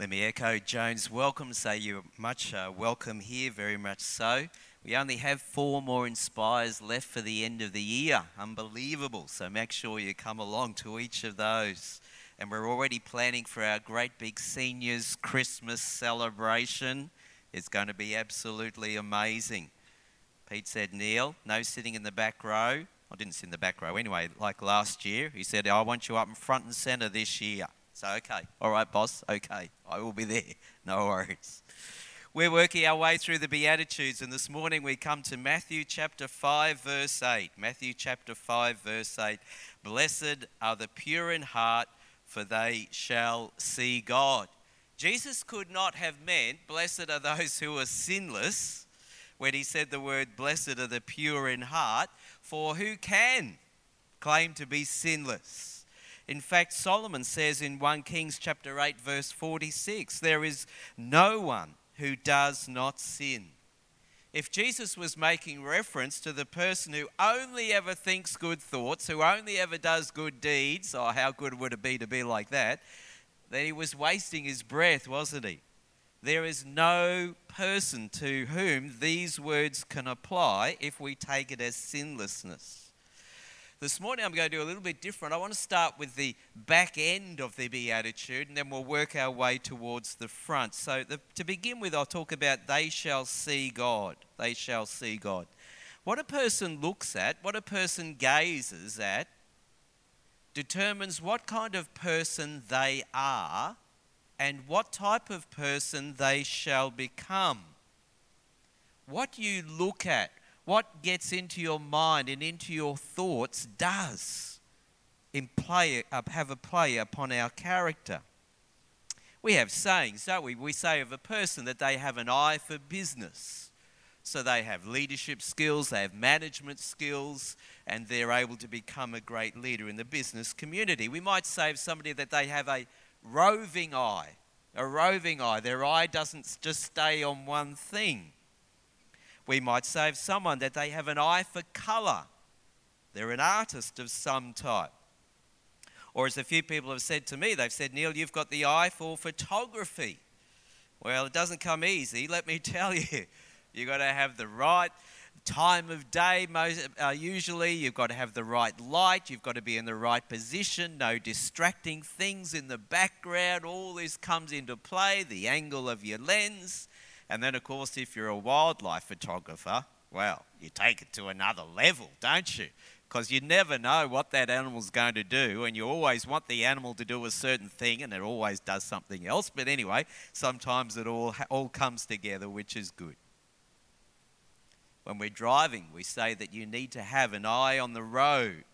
Let me echo Joan's welcome, say you're much uh, welcome here, very much so. We only have four more Inspires left for the end of the year. Unbelievable. So make sure you come along to each of those. And we're already planning for our great big seniors Christmas celebration. It's going to be absolutely amazing. Pete said, Neil, no sitting in the back row. I didn't sit in the back row anyway, like last year. He said, I want you up in front and centre this year. So, okay. All right, boss. Okay. I will be there. No worries. We're working our way through the Beatitudes, and this morning we come to Matthew chapter 5, verse 8. Matthew chapter 5, verse 8. Blessed are the pure in heart, for they shall see God. Jesus could not have meant, Blessed are those who are sinless, when he said the word, Blessed are the pure in heart, for who can claim to be sinless? In fact, Solomon says in 1 Kings chapter 8 verse 46, there is no one who does not sin. If Jesus was making reference to the person who only ever thinks good thoughts, who only ever does good deeds, oh, how good would it be to be like that? Then he was wasting his breath, wasn't he? There is no person to whom these words can apply if we take it as sinlessness. This morning I'm going to do a little bit different. I want to start with the back end of the Beatitude and then we'll work our way towards the front. So, the, to begin with, I'll talk about they shall see God. They shall see God. What a person looks at, what a person gazes at, determines what kind of person they are and what type of person they shall become. What you look at, what gets into your mind and into your thoughts does play, uh, have a play upon our character. We have sayings, don't we? We say of a person that they have an eye for business. So they have leadership skills, they have management skills, and they're able to become a great leader in the business community. We might say of somebody that they have a roving eye, a roving eye. Their eye doesn't just stay on one thing. We might of someone that they have an eye for colour. They're an artist of some type. Or as a few people have said to me, they've said, Neil, you've got the eye for photography. Well, it doesn't come easy, let me tell you. You've got to have the right time of day, most, uh, usually. You've got to have the right light. You've got to be in the right position. No distracting things in the background. All this comes into play. The angle of your lens. And then, of course, if you're a wildlife photographer, well, you take it to another level, don't you? Because you never know what that animal's going to do, and you always want the animal to do a certain thing, and it always does something else. But anyway, sometimes it all, all comes together, which is good. When we're driving, we say that you need to have an eye on the road.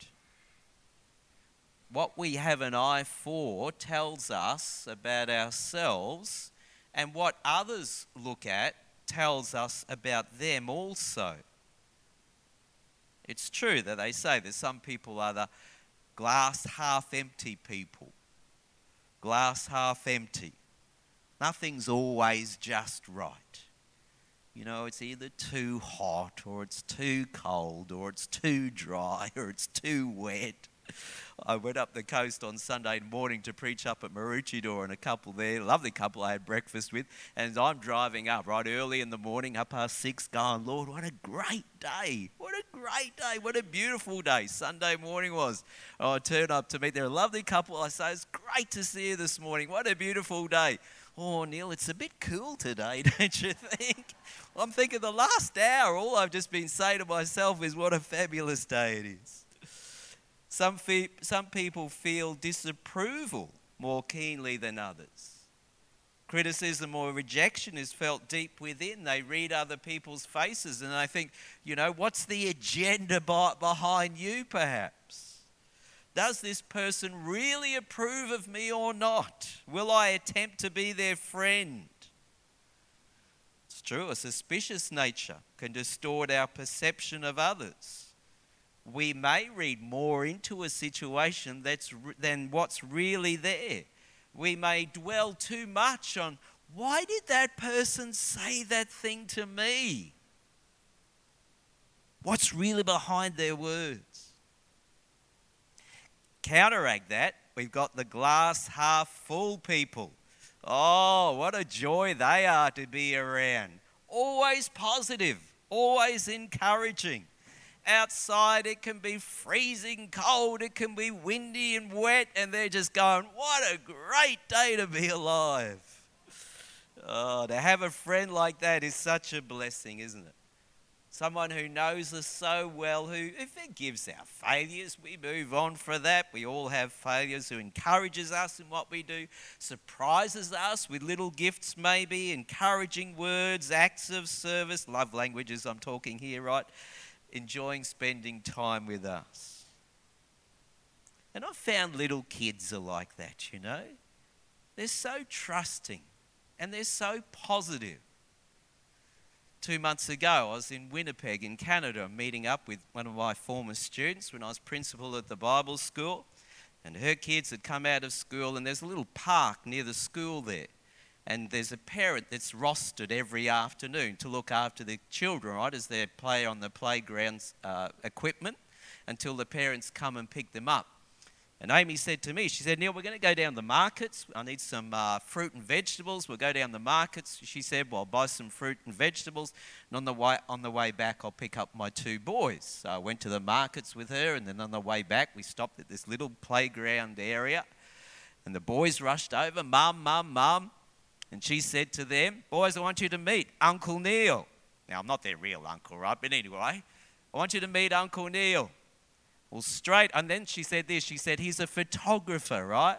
What we have an eye for tells us about ourselves and what others look at tells us about them also. It's true that they say that some people are the glass half empty people. Glass half empty. Nothing's always just right. You know, it's either too hot or it's too cold or it's too dry or it's too wet I went up the coast on Sunday morning to preach up at Maroochydore and a couple there, lovely couple I had breakfast with. And I'm driving up right early in the morning, up past six, going, Lord, what a great day. What a great day. What a beautiful day. Sunday morning was. Oh, I turned up to meet their lovely couple. I say, it's great to see you this morning. What a beautiful day. Oh, Neil, it's a bit cool today, don't you think? I'm thinking the last hour, all I've just been saying to myself is what a fabulous day it is. Some, fe- some people feel disapproval more keenly than others. Criticism or rejection is felt deep within. They read other people's faces and they think, you know, what's the agenda behind you, perhaps? Does this person really approve of me or not? Will I attempt to be their friend? It's true, a suspicious nature can distort our perception of others we may read more into a situation that's, than what's really there. We may dwell too much on why did that person say that thing to me? What's really behind their words? Counteract that, we've got the glass half full people. Oh, what a joy they are to be around. Always positive, always encouraging. Outside, it can be freezing cold, it can be windy and wet, and they're just going, What a great day to be alive. Oh, to have a friend like that is such a blessing, isn't it? Someone who knows us so well, who, who forgives our failures, we move on for that. We all have failures, who encourages us in what we do, surprises us with little gifts, maybe, encouraging words, acts of service, love languages, I'm talking here, right? Enjoying spending time with us. And I've found little kids are like that, you know? They're so trusting and they're so positive. two months ago, I was in Winnipeg in Canada meeting up with one of my former students when I was principal at the Bible school. And her kids had come out of school, and there's a little park near the school there. And there's a parent that's rostered every afternoon to look after the children, right, as they play on the playground uh, equipment until the parents come and pick them up. And Amy said to me, she said, Neil, we're going to go down the markets. I need some uh, fruit and vegetables. We'll go down the markets. She said, well, I'll buy some fruit and vegetables. And on the way, on the way back, I'll pick up my two boys. So I went to the markets with her. And then on the way back, we stopped at this little playground area. And the boys rushed over, Mum, Mum, Mum. And she said to them, Boys, I want you to meet Uncle Neil. Now, I'm not their real uncle, right? But anyway, I want you to meet Uncle Neil. Well, straight, and then she said this she said, he's a photographer, right?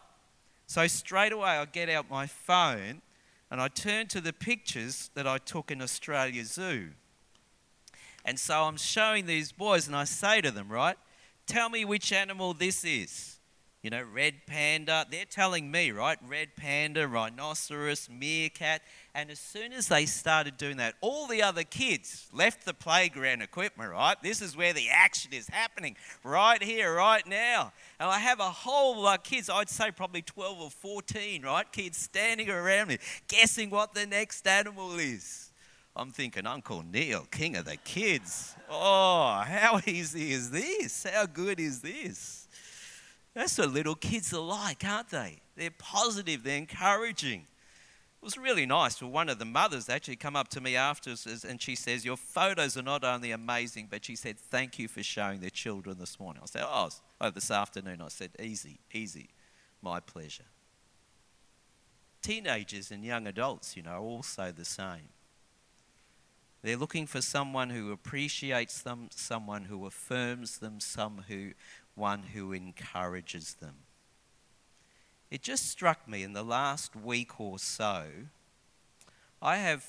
So straight away, I get out my phone and I turn to the pictures that I took in Australia Zoo. And so I'm showing these boys and I say to them, right, tell me which animal this is you know, red panda. They're telling me, right? Red panda, rhinoceros, meerkat. And as soon as they started doing that, all the other kids left the playground equipment, right? This is where the action is happening, right here, right now. And I have a whole lot of kids, I'd say probably 12 or 14, right? Kids standing around me, guessing what the next animal is. I'm thinking, Uncle Neil, king of the kids. Oh, how easy is this? How good is this? That's what little kids are like, aren't they? They're positive, they're encouraging. It was really nice for one of the mothers actually come up to me after and she says, Your photos are not only amazing, but she said, Thank you for showing their children this morning. I said, Oh, oh this afternoon. I said, Easy, easy. My pleasure. Teenagers and young adults, you know, are also the same. They're looking for someone who appreciates them, someone who affirms them, some who one who encourages them. It just struck me in the last week or so, I have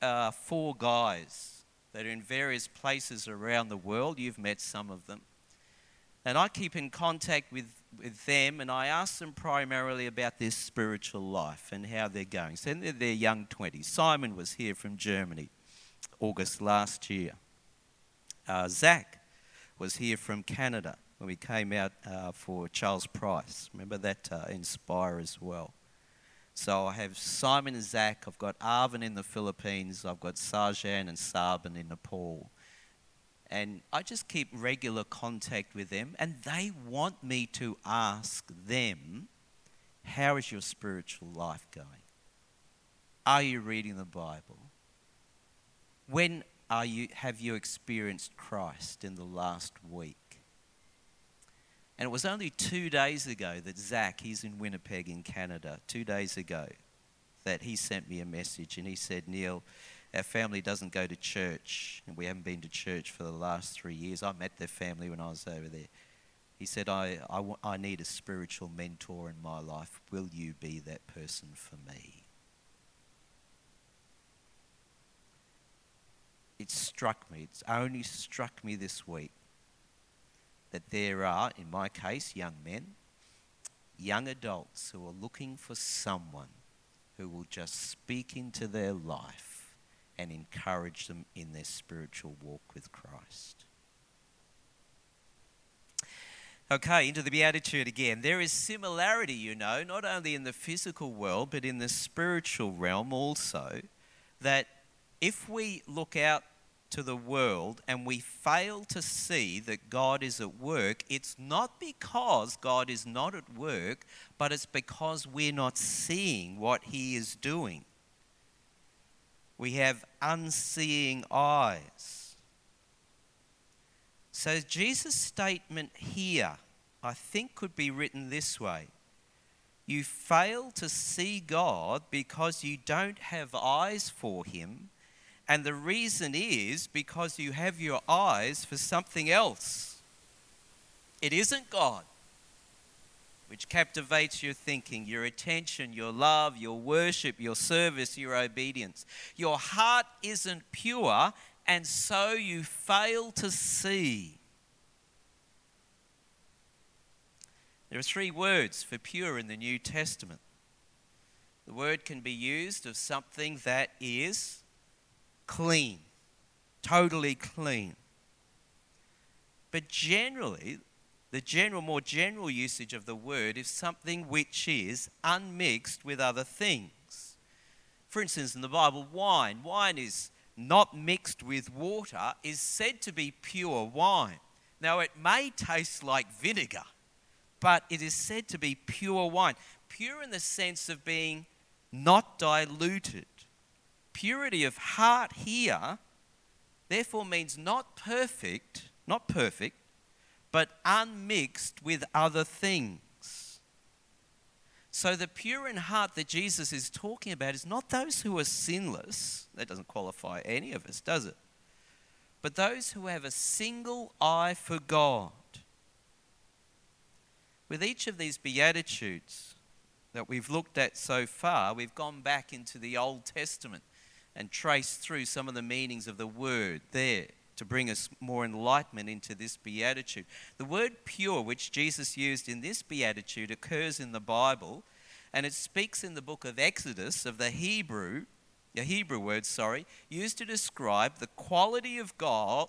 uh, four guys that are in various places around the world. You've met some of them. And I keep in contact with, with them and I ask them primarily about their spiritual life and how they're going. So they're their young 20s. Simon was here from Germany August last year. Uh, Zach was here from Canada when we came out uh, for Charles Price. Remember that uh, Inspire as well. So I have Simon and Zach. I've got Arvin in the Philippines. I've got Sarjan and Sarban in Nepal. And I just keep regular contact with them, and they want me to ask them, How is your spiritual life going? Are you reading the Bible? When are you, have you experienced Christ in the last week? And it was only two days ago that Zach, he's in Winnipeg in Canada, two days ago, that he sent me a message and he said, Neil, our family doesn't go to church and we haven't been to church for the last three years. I met their family when I was over there. He said, I, I, I need a spiritual mentor in my life. Will you be that person for me? It struck me. It's only struck me this week that there are, in my case, young men, young adults who are looking for someone who will just speak into their life and encourage them in their spiritual walk with Christ. Okay, into the Beatitude again. There is similarity, you know, not only in the physical world, but in the spiritual realm also, that if we look out to the world and we fail to see that God is at work, it's not because God is not at work, but it's because we're not seeing what He is doing. We have unseeing eyes. So, Jesus' statement here, I think, could be written this way You fail to see God because you don't have eyes for Him and the reason is because you have your eyes for something else. It isn't God, which captivates your thinking, your attention, your love, your worship, your service, your obedience. Your heart isn't pure, and so you fail to see. There are three words for pure in the New Testament. The word can be used of something that is clean, totally clean. But generally, the general, more general usage of the word is something which is unmixed with other things. For instance, in the Bible, wine, wine is not mixed with water, is said to be pure wine. Now, it may taste like vinegar, but it is said to be pure wine. Pure in the sense of being not diluted. Purity of heart here, therefore, means not perfect, not perfect, but unmixed with other things. So, the pure in heart that Jesus is talking about is not those who are sinless. That doesn't qualify any of us, does it? But those who have a single eye for God. With each of these Beatitudes that we've looked at so far, we've gone back into the Old Testament and trace through some of the meanings of the word there to bring us more enlightenment into this beatitude. The word pure, which Jesus used in this beatitude, occurs in the Bible and it speaks in the book of Exodus of the Hebrew, the Hebrew word, sorry, used to describe the quality of gold,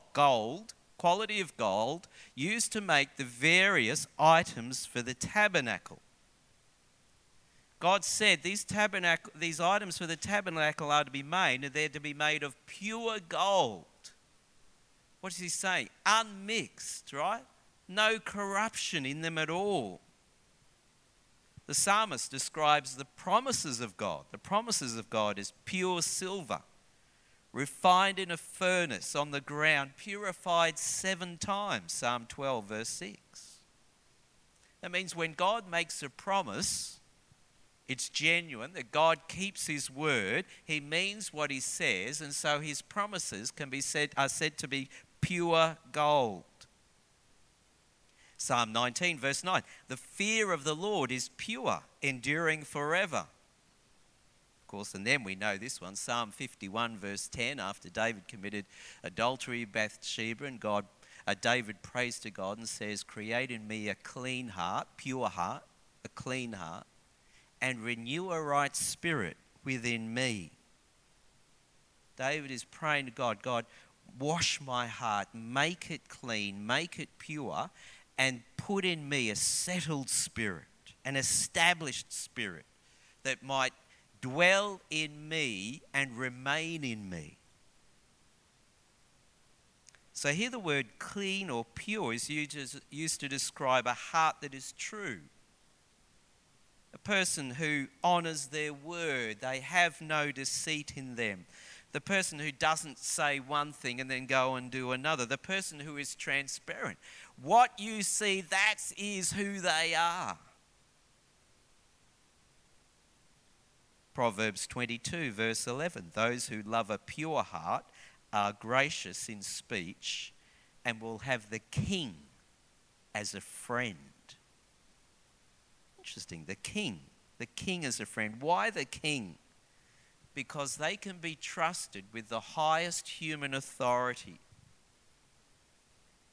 quality of gold used to make the various items for the tabernacle. God said these, tabernacle, these items for the tabernacle are to be made, and they're to be made of pure gold. What does he say? Unmixed, right? No corruption in them at all. The psalmist describes the promises of God. The promises of God is pure silver, refined in a furnace on the ground, purified seven times. Psalm 12, verse 6. That means when God makes a promise, it's genuine, that God keeps his word, he means what he says, and so his promises can be said are said to be pure gold. Psalm 19 verse 9, the fear of the Lord is pure, enduring forever. Of course, and then we know this one, Psalm 51 verse 10, after David committed adultery, Bathsheba, and God uh, David prays to God and says, Create in me a clean heart, pure heart, a clean heart, and renew a right spirit within me. David is praying to God, God, wash my heart, make it clean, make it pure, and put in me a settled spirit, an established spirit that might dwell in me and remain in me. So here the word clean or pure is used to describe a heart that is true a person who honors their word, they have no deceit in them. The person who doesn't say one thing and then go and do another. The person who is transparent. What you see, that is who they are. Proverbs 22, verse 11 Those who love a pure heart are gracious in speech and will have the king as a friend. Interesting. The king. The king is a friend. Why the king? Because they can be trusted with the highest human authority.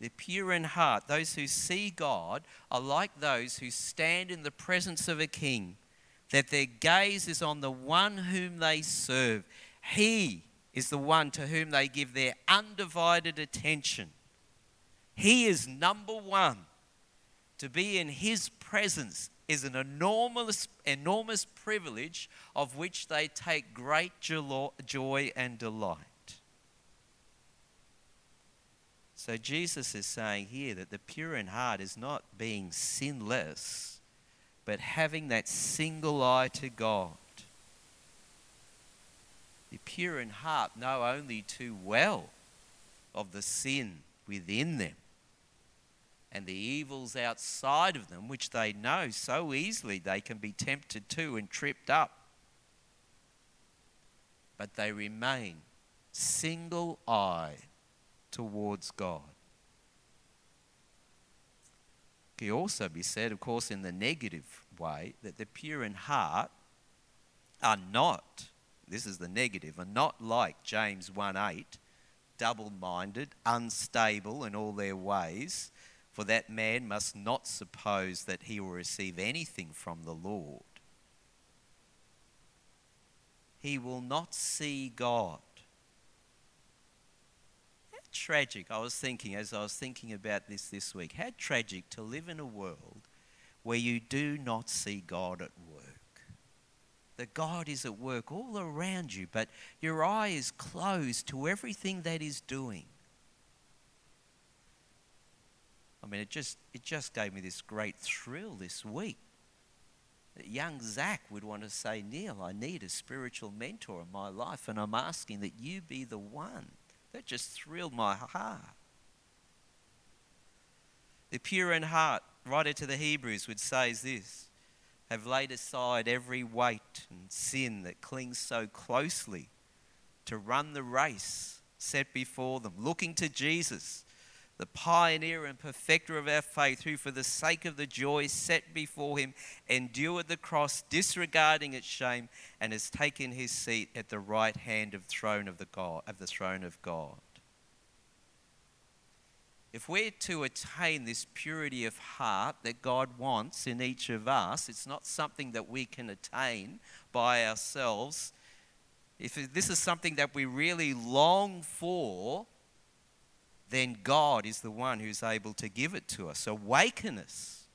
They're pure in heart. Those who see God are like those who stand in the presence of a king, that their gaze is on the one whom they serve. He is the one to whom they give their undivided attention. He is number one. To be in His presence is an enormous, enormous privilege of which they take great joy and delight. So Jesus is saying here that the pure in heart is not being sinless, but having that single eye to God. The pure in heart know only too well of the sin within them and the evils outside of them, which they know so easily they can be tempted to and tripped up. But they remain single eye towards God. It can also be said, of course, in the negative way, that the pure in heart are not, this is the negative, are not like James 1 8, double minded, unstable in all their ways, for that man must not suppose that he will receive anything from the Lord. He will not see God How tragic, I was thinking as I was thinking about this this week, how tragic to live in a world where you do not see God at work. That God is at work all around you, but your eye is closed to everything that is doing. I mean, it just, it just gave me this great thrill this week. That young Zach would want to say, Neil, I need a spiritual mentor in my life, and I'm asking that you be the one. That just thrilled my heart. The pure in heart, writer to the Hebrews, would say this have laid aside every weight and sin that clings so closely to run the race set before them, looking to Jesus the pioneer and perfecter of our faith, who for the sake of the joy set before him endured the cross, disregarding its shame, and has taken his seat at the right hand of throne of the God of the throne of God. If we're to attain this purity of heart that God wants in each of us, it's not something that we can attain by ourselves. If this is something that we really long for, then God is the one who's able to give it to us. Awaken us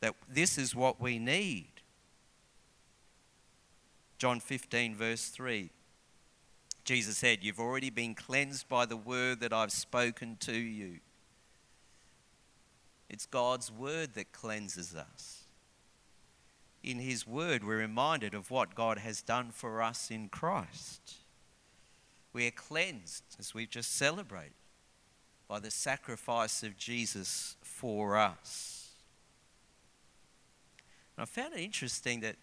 that this is what we need. John 15, verse 3. Jesus said, You've already been cleansed by the word that I've spoken to you. It's God's word that cleanses us. In His word, we're reminded of what God has done for us in Christ. We are cleansed as we've just celebrated by the sacrifice of Jesus for us. And I found it interesting that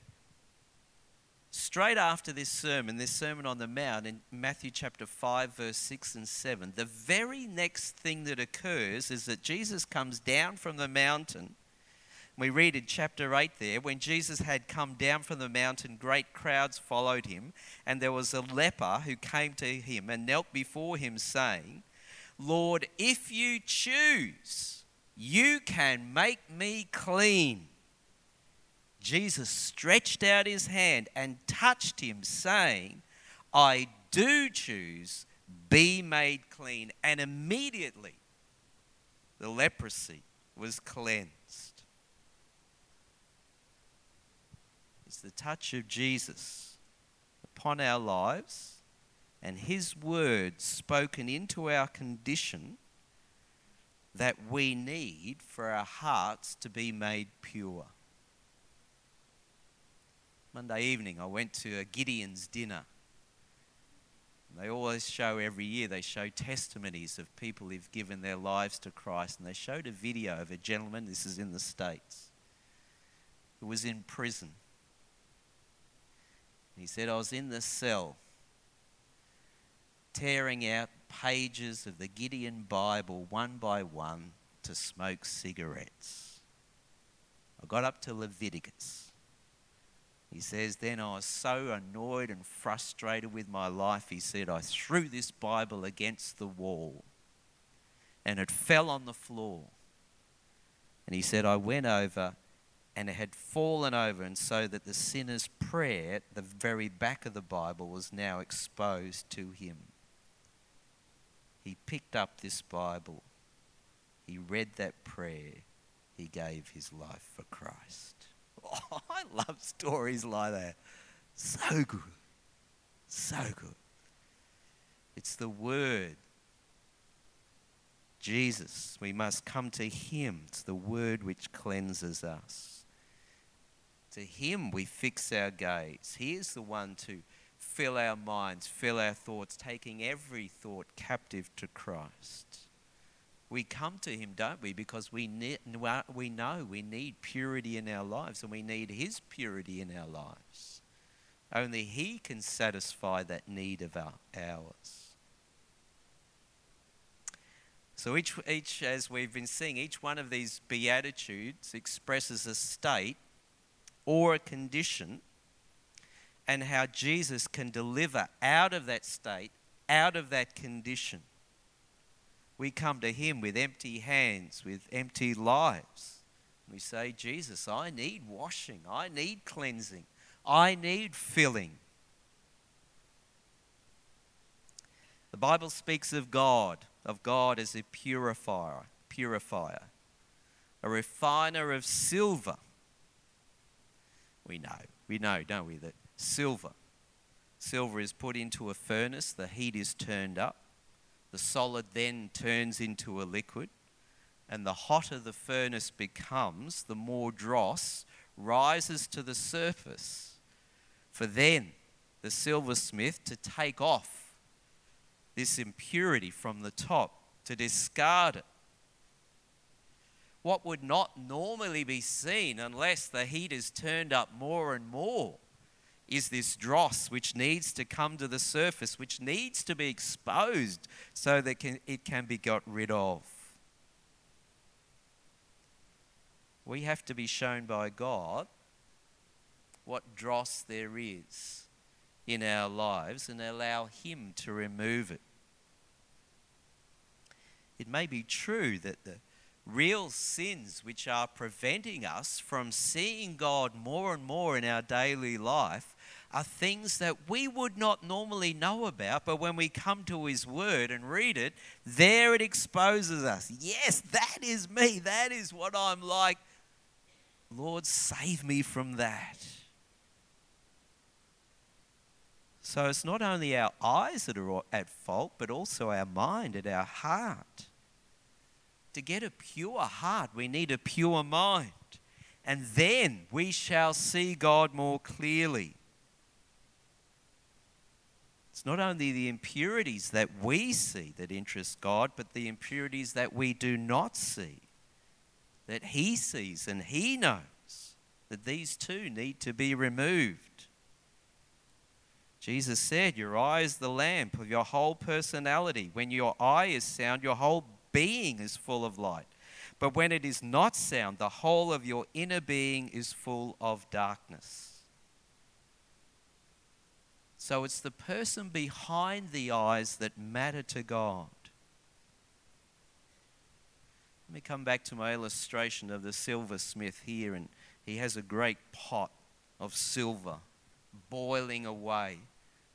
straight after this sermon, this Sermon on the Mount in Matthew chapter 5, verse 6 and 7, the very next thing that occurs is that Jesus comes down from the mountain. We read in chapter 8 there, when Jesus had come down from the mountain, great crowds followed him, and there was a leper who came to him and knelt before him, saying, Lord, if you choose, you can make me clean. Jesus stretched out his hand and touched him, saying, I do choose, be made clean. And immediately the leprosy was cleansed. It's the touch of Jesus upon our lives and His word spoken into our condition that we need for our hearts to be made pure. Monday evening, I went to a Gideon's dinner. They always show every year, they show testimonies of people who've given their lives to Christ. And they showed a video of a gentleman, this is in the States, who was in prison. He said, I was in the cell tearing out pages of the Gideon Bible one by one to smoke cigarettes. I got up to Leviticus. He says, Then I was so annoyed and frustrated with my life, he said, I threw this Bible against the wall and it fell on the floor. And he said, I went over and it had fallen over, and so that the sinner's prayer at the very back of the Bible was now exposed to him he picked up this Bible, he read that prayer, he gave his life for Christ. Oh, I love stories like that. So good. So good. It's the word Jesus. We must come to Him. It's the word which cleanses us. To Him we fix our gaze. He is the one to fill our minds, fill our thoughts, taking every thought captive to Christ. We come to Him, don't we? Because we, ne- we know we need purity in our lives and we need His purity in our lives. Only He can satisfy that need of our, ours. So each, each, as we've been seeing, each one of these beatitudes expresses a state or a condition and how Jesus can deliver out of that state, out of that condition. We come to Him with empty hands, with empty lives. We say, Jesus, I need washing, I need cleansing, I need filling. The Bible speaks of God, of God as a purifier, purifier, a refiner of silver. We know, we know, don't we, that silver. Silver is put into a furnace, the heat is turned up, the solid then turns into a liquid, and the hotter the furnace becomes, the more dross rises to the surface. For then the silversmith to take off this impurity from the top, to discard it. What would not normally be seen unless the heat is turned up more and more is this dross which needs to come to the surface, which needs to be exposed so that it can be got rid of. We have to be shown by God what dross there is in our lives and allow Him to remove it. It may be true that the real sins which are preventing us from seeing God more and more in our daily life are things that we would not normally know about, but when we come to His Word and read it, there it exposes us. Yes, that is me. That is what I'm like. Lord, save me from that. So it's not only our eyes that are at fault, but also our mind and our heart. To get a pure heart, we need a pure mind. And then we shall see God more clearly. It's not only the impurities that we see that interest God, but the impurities that we do not see, that He sees and He knows that these two need to be removed. Jesus said, Your eye is the lamp of your whole personality. When your eye is sound, your whole being is full of light. But when it is not sound, the whole of your inner being is full of darkness. So it's the person behind the eyes that matter to God. Let me come back to my illustration of the silversmith here, and he has a great pot of silver boiling away,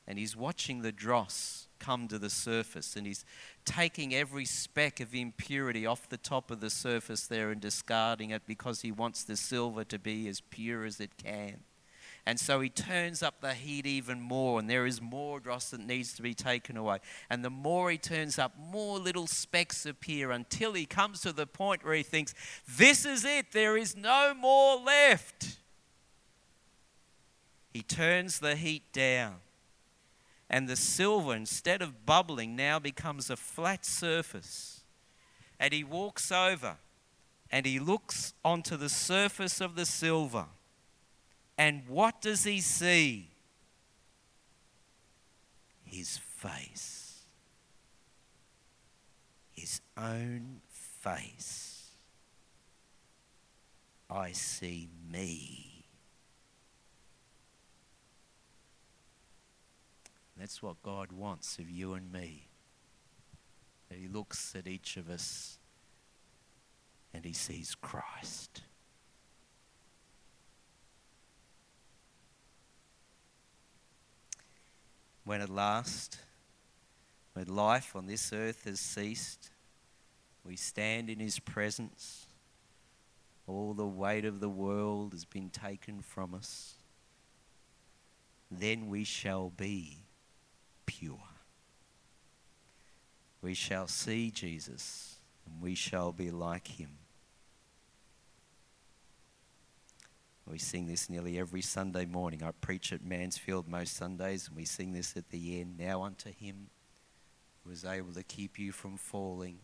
and he's watching the dross come to the surface, and he's taking every speck of impurity off the top of the surface there and discarding it because he wants the silver to be as pure as it can. And so he turns up the heat even more, and there is more dross that needs to be taken away. And the more he turns up, more little specks appear until he comes to the point where he thinks, This is it, there is no more left. He turns the heat down, and the silver, instead of bubbling, now becomes a flat surface. And he walks over and he looks onto the surface of the silver and what does he see? His face. His own face. I see me. That's what God wants of you and me. That He looks at each of us and He sees Christ. When at last, when life on this earth has ceased, we stand in His presence. All the weight of the world has been taken from us. Then we shall be pure. We shall see Jesus and we shall be like him. We sing this nearly every Sunday morning. I preach at Mansfield most Sundays, and we sing this at the end. Now unto him who is able to keep you from falling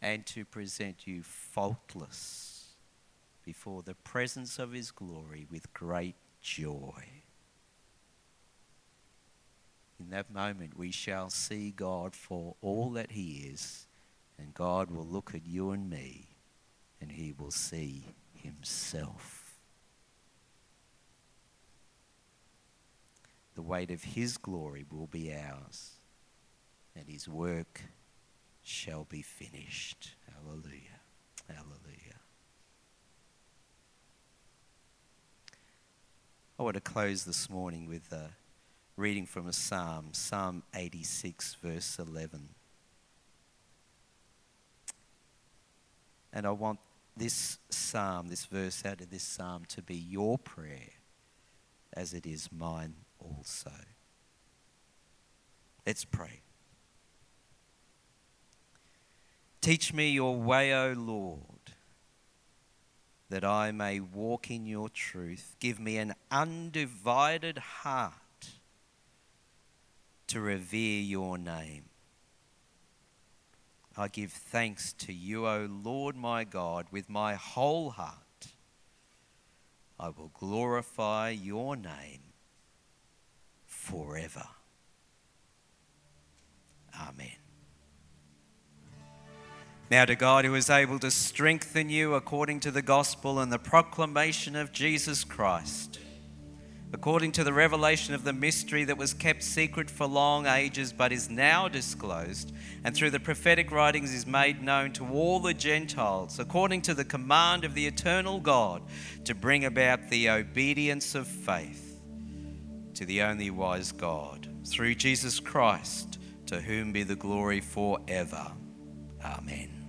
and to present you faultless before the presence of his glory with great joy. In that moment, we shall see God for all that he is, and God will look at you and me, and he will see himself. The weight of his glory will be ours, and his work shall be finished. Hallelujah. Hallelujah. I want to close this morning with a reading from a psalm, Psalm 86, verse 11. And I want this psalm, this verse out of this psalm, to be your prayer as it is mine also. Let's pray. Teach me your way, O Lord, that I may walk in your truth. Give me an undivided heart to revere your name. I give thanks to you, O Lord my God, with my whole heart. I will glorify your name forever. Amen. Now, to God who is able to strengthen you according to the gospel and the proclamation of Jesus Christ, according to the revelation of the mystery that was kept secret for long ages but is now disclosed, and through the prophetic writings is made known to all the Gentiles, according to the command of the eternal God, to bring about the obedience of faith to the only wise God, through Jesus Christ, to whom be the glory forever. Amen.